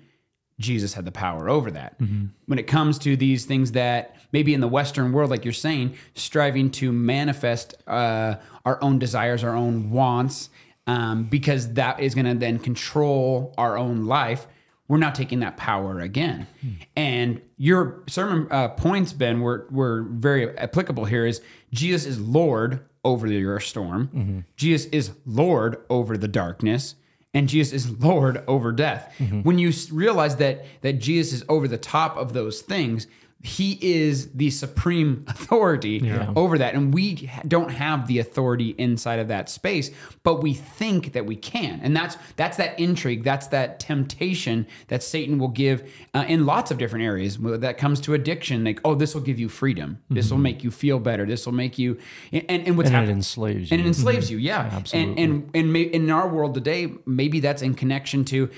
Jesus had the power over that. When it comes to these things that maybe in the Western world, like you're saying, striving to manifest uh, our own desires, our own wants, um, because that is going to then control our own life we're not taking that power again. And your sermon uh, points, Ben, were were very applicable here. Is Jesus is Lord over your storm. Jesus is Lord over the darkness. And Jesus is Lord over death. Mm-hmm. When you realize that that Jesus is over the top of those things, he is the supreme authority over that. And we don't have the authority inside of that space but we think that we can. And that's that's that intrigue. That's that temptation that satan will give uh, in lots of different areas that comes to addiction like oh this will give you freedom. This will make you feel better. This will make you and and what's And it enslaves you and it you. enslaves you yeah. Absolutely. and and and may, in our world today maybe that's in connection to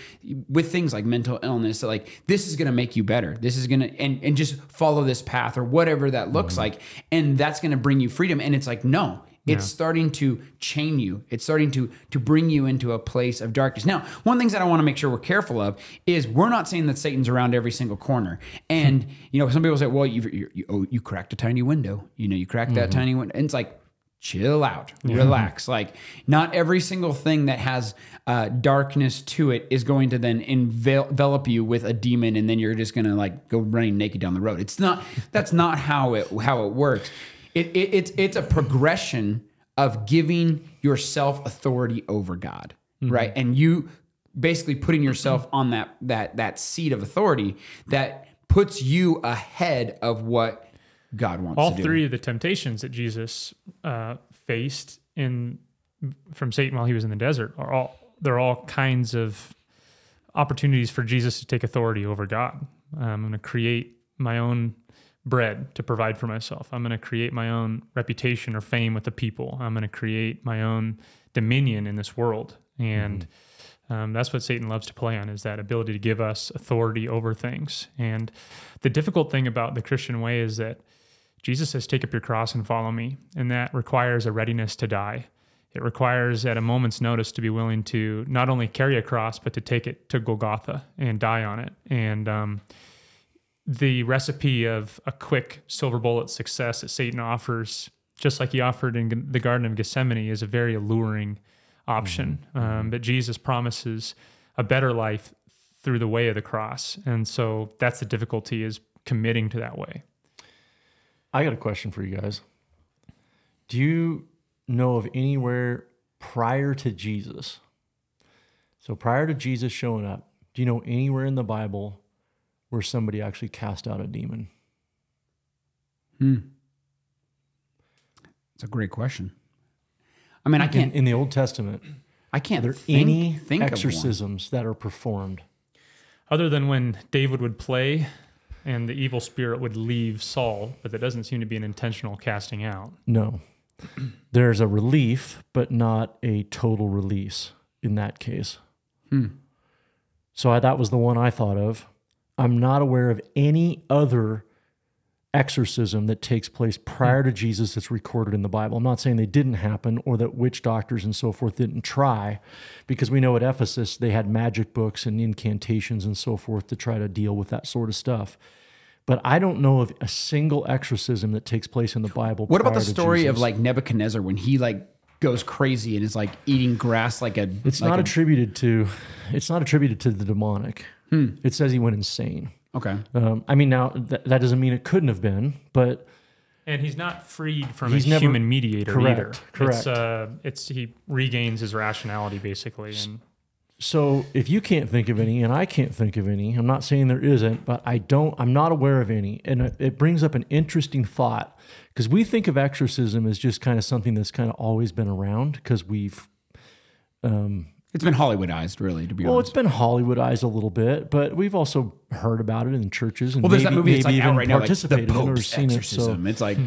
with things like mental illness so like this is going to make you better. This is going to and and just follow this path or whatever that looks mm-hmm. like and that's going to bring you freedom. And it's like no it's starting to chain you. It's starting to to bring you into a place of darkness. Now one of the things that i want to make sure we're careful of is we're not saying that satan's around every single corner. And you know some people say well you you, you, oh, you cracked a tiny window. You know you cracked that mm-hmm. tiny window and it's like chill out, relax. Like, not every single thing that has uh, darkness to it is going to then envelop you with a demon, and then you're just gonna like go running naked down the road. It's not. That's not how it how it works. It, it, it's it's a progression of giving yourself authority over God, right? And you basically putting yourself on that that that seat of authority that puts you ahead of what God wants all to do. three of the temptations that Jesus uh, faced in from Satan while he was in the desert are all they're all kinds of opportunities for Jesus to take authority over God. Um, I'm going to create my own bread to provide for myself. I'm going to create my own reputation or fame with the people. I'm going to create my own dominion in this world, and um, that's what Satan loves to play on is that ability to give us authority over things. And the difficult thing about the Christian way is that Jesus says, Take up your cross and follow me. And that requires a readiness to die. It requires, at a moment's notice, to be willing to not only carry a cross, but to take it to Golgotha and die on it. And um, the recipe of a quick silver bullet success that Satan offers, just like he offered in the Garden of Gethsemane, is a very alluring option. Um, but Jesus promises a better life through the way of the cross. And so that's the difficulty is committing to that way. I got a question for you guys. Do you know of anywhere prior to Jesus? So prior to Jesus showing up, do you know anywhere in the Bible where somebody actually cast out a demon? Hmm. It's a great question. I mean, I can't. in the Old Testament, I can't are there think, any think of one. exorcisms that are performed? Other than when David would play and the evil spirit would leave Saul, but that doesn't seem to be an intentional casting out. No. There's a relief, but not a total release in that case. Hmm. So I, that was the one I thought of. I'm not aware of any other exorcism that takes place prior to Jesus that's recorded in the Bible. I'm not saying they didn't happen or that witch doctors and so forth didn't try, because we know at Ephesus they had magic books and incantations and so forth to try to deal with that sort of stuff. But I don't know of a single exorcism that takes place in the Bible. What about the story of like Nebuchadnezzar when he like goes crazy and is like eating grass like a? It's like not a- attributed to. It's not attributed to the demonic. Hmm. It says he went insane. Okay. Um, I mean, now th- that doesn't mean it couldn't have been, but And he's not freed from He's a never- human mediator correct, either. It's, correct. uh, it's he regains his rationality basically, and so if you can't think of any, and I can't think of any, I'm not saying there isn't, but I don't. I'm not aware of any, and it, it brings up an interesting thought because we think of exorcism as just kind of something that's kind of always been around because we've It's been Hollywoodized, really, to be well, honest. Well, it's been Hollywoodized a little bit, but we've also heard about it in churches and well, there's maybe, that movie maybe like even right now, like the participated in it or Pope's seen it. So exorcism. It's like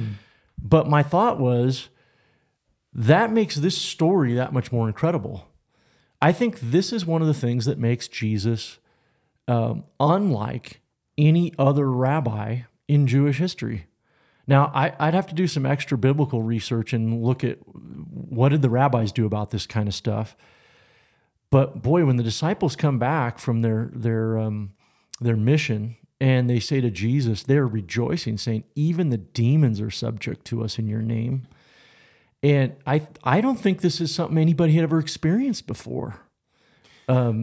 But my thought was that makes this story that much more incredible. I think this is one of the things that makes Jesus um, unlike any other rabbi in Jewish history. Now, I, I'd have to do some extra biblical research and look at what did the rabbis do about this kind of stuff. But boy, when the disciples come back from their their um, their mission and they say to Jesus, they're rejoicing, saying, "Even the demons are subject to us in your name." And I I don't think this is something anybody had ever experienced before.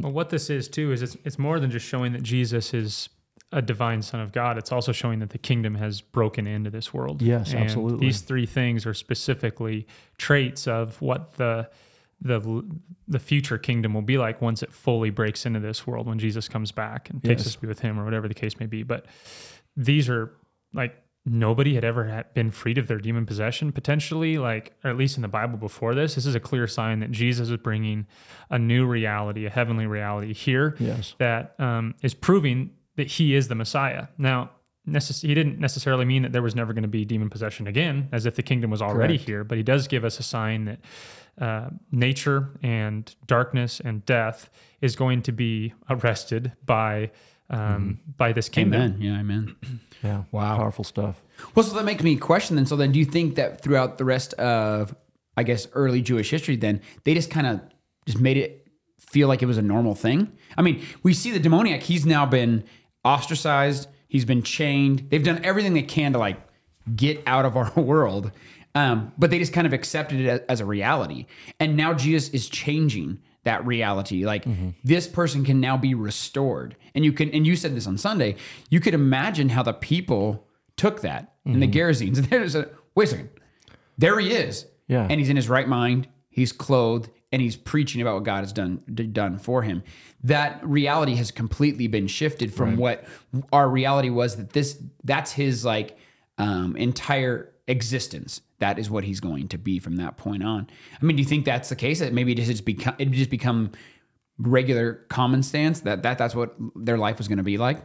Well, what this is too is it's it's more than just showing that Jesus is a divine Son of God. It's also showing that the kingdom has broken into this world. Yes, And absolutely. These three things are specifically traits of what the the the future kingdom will be like once it fully breaks into this world when Jesus comes back and takes us to be with Him or whatever the case may be. But these are like nobody had ever had been freed of their demon possession potentially like or at least in the bible before this this is a clear sign that jesus is bringing a new reality a heavenly reality here Yes. that um, is proving that he is the messiah now necess- he didn't necessarily mean that there was never going to be demon possession again as if the kingdom was already Correct. here but he does give us a sign that uh, nature and darkness and death is going to be arrested by um, by this kingdom Amen. Yeah, amen. Yeah. Wow. Powerful stuff. Well, so that makes me question then. So then, do you think that throughout the rest of, I guess, early Jewish history, then they just kind of just made it feel like it was a normal thing? I mean, we see the demoniac; he's now been ostracized, he's been chained. They've done everything they can to like get out of our world, um, but they just kind of accepted it as, as a reality. And now Jesus is changing that reality. Like this person can now be restored, and you can. And you said this on Sunday. You could imagine how the people took that in the Gerasenes. And there's a wait a second. There he is. Yeah. And he's in his right mind. He's clothed and he's preaching about what God has done done for him. That reality has completely been shifted from what our reality was that this that's his like um, entire existence. That is what he's going to be from that point on. I mean, do you think that's the case? That maybe it just become it just become regular common stance that, that that's what their life was going to be like?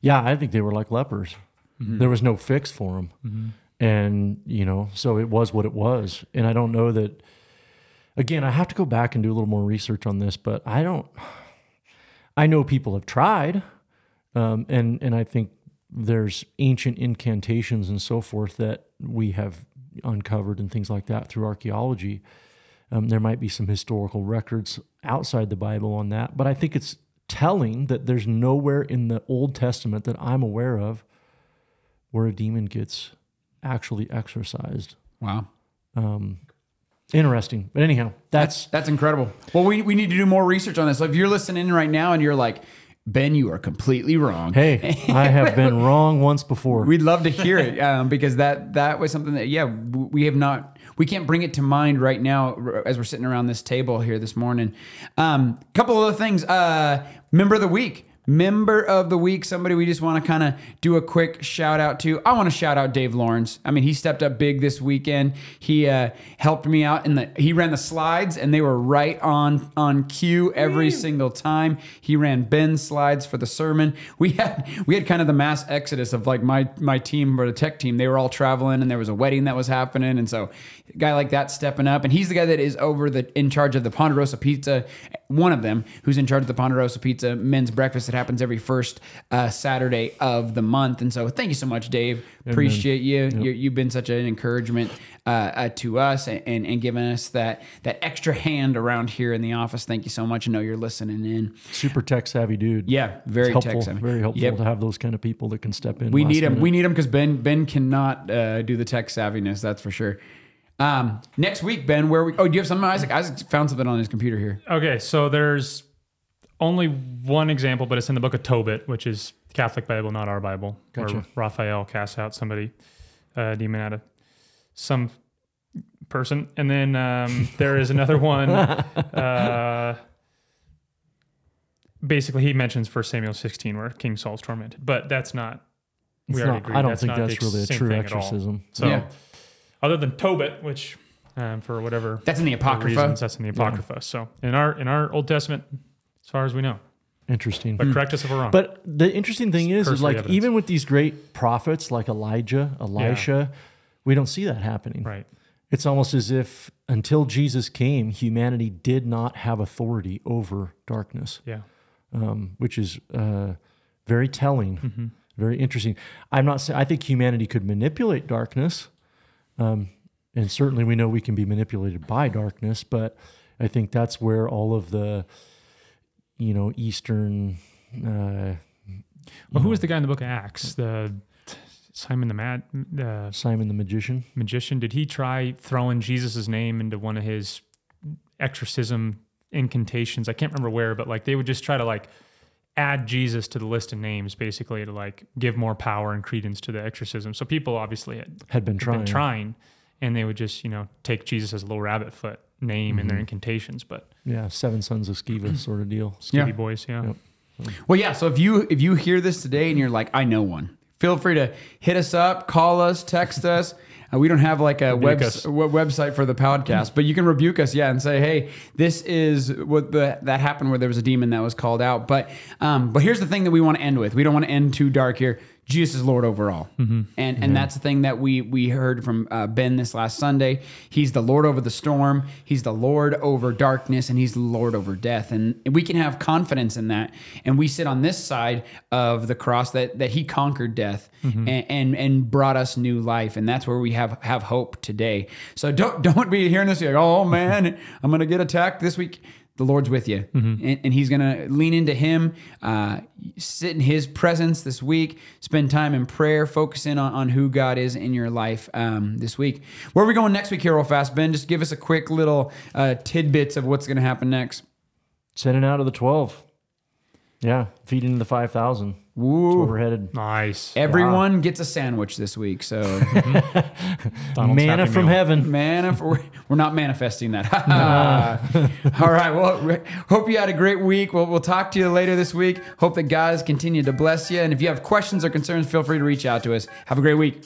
Yeah, I think they were like lepers. There was no fix for them. And, you know, so it was what it was. And I don't know that, again, I have to go back and do a little more research on this, but I don't, I know people have tried. Um, and, and I think there's ancient incantations and so forth that we have uncovered and things like that through archaeology. Um, there might be some historical records outside the Bible on that, but I think it's telling that there's nowhere in the Old Testament that I'm aware of where a demon gets actually exorcised. Wow. Interesting. But anyhow, that's That's incredible. Well, we, we need to do more research on this. So if you're listening right now and you're like, Ben, you are completely wrong. hey, I have been wrong once before. We'd love to hear it um, because that that was something that yeah we have not we can't bring it to mind right now as we're sitting around this table here this morning. Um, couple other things. Uh, member of the week. Member of the week, somebody we just want to kind of do a quick shout out to. I want to shout out Dave Lawrence. I mean, he stepped up big this weekend. He uh, helped me out in the. He ran the slides, and they were right on on cue every single time. He ran Ben's slides for the sermon. We had we had kind of the mass exodus of like my my team or the tech team. They were all traveling, and there was a wedding that was happening, and so guy like that stepping up, and he's the guy that is over the in charge of the Ponderosa Pizza. One of them who's in charge of the Ponderosa Pizza men's breakfast that happens every first uh, Saturday of the month. And so, thank you so much, Dave. Appreciate you. you you've been such an encouragement uh, uh, to us and, and and giving us that that extra hand around here in the office. Thank you so much. I know you're listening in. Super tech savvy dude. Yeah, very helpful, tech savvy. Very helpful Yep. to have those kind of people that can step in. We need him. minute. We need him because Ben Ben cannot uh, do the tech savviness. That's for sure. Um, next week, Ben, where we? Oh, do you have something, Isaac? Isaac found something on his computer here. Okay, so there's only one example, but it's in the book of Tobit, which is Catholic Bible, not our Bible, Gotcha. where Raphael casts out somebody, uh, demon out of some person. And then um, there is another one. Uh, basically, he mentions First Samuel 16, where King Saul's tormented, but that's not. It's we already not- agreed I don't that's think that's really a true thing at all. exorcism. So, Yeah. Other than Tobit, which um, for whatever That's in the Apocrypha. reasons, that's in the Apocrypha. So in our in our Old Testament, as far as we know, Interesting. but correct us if we're wrong. But the interesting thing is, is like evidence. even with these great prophets like Elijah, Elisha, we don't see that happening. right, It's almost as if until Jesus came, humanity did not have authority over darkness. yeah, um, which is uh, very telling, very interesting. I'm not saying I think humanity could manipulate darkness, um, and certainly we know we can be manipulated by darkness. But I think that's where all of the, you know, Eastern. Uh, Well, who was the guy in the book of Acts? The Simon the Mad the Simon the magician. magician. Did he try throwing Jesus' name into one of his exorcism incantations? I can't remember where, but like they would just try to like add Jesus to the list of names, basically to like give more power and credence to the exorcism. So people obviously had Had been trying. been trying, and they would just you know take Jesus as a little rabbit foot name in their mm-hmm. incantations. But Yeah, seven sons of Sceva sort of deal. Skibby Yeah. boys, yeah. Yep. Well, yeah. So if you if you hear this today and you're like, I know one, feel free to hit us up, call us, text us. Uh, we don't have like a web, w- website for the podcast, but you can rebuke us, yeah, and say, hey, this is what the that happened where there was a demon that was called out. But um, but here's the thing that we want to end with. We don't want to end too dark here. Jesus is Lord over all, mm-hmm. and and mm-hmm. that's the thing that we we heard from uh, Ben this last Sunday. He's the Lord over the storm. He's the Lord over darkness, and He's the Lord over death. And we can have confidence in that. And we sit on this side of the cross that that He conquered death mm-hmm. and, and and brought us new life, and that's where we have have hope today. So don't don't be hearing this like, oh man, I'm gonna get attacked this week the Lord's with you, and, and He's gonna lean into Him, uh, sit in His presence this week, spend time in prayer, focus in on, on who God is in your life um, this week. Where are we going next week here, real fast, Ben? Just give us a quick little uh, tidbits of what's gonna happen next. Sending out of the 12. Yeah, feeding the 5,000. That's where Woo! we're headed. Nice. Everyone gets a sandwich this week, so Donald's Manna from Meal. heaven. man, we're, we're not manifesting that. All right. Well, we- hope you had a great week. We'll, we'll talk to you later this week. Hope that guys continue to bless you. And if you have questions or concerns, feel free to reach out to us. Have a great week.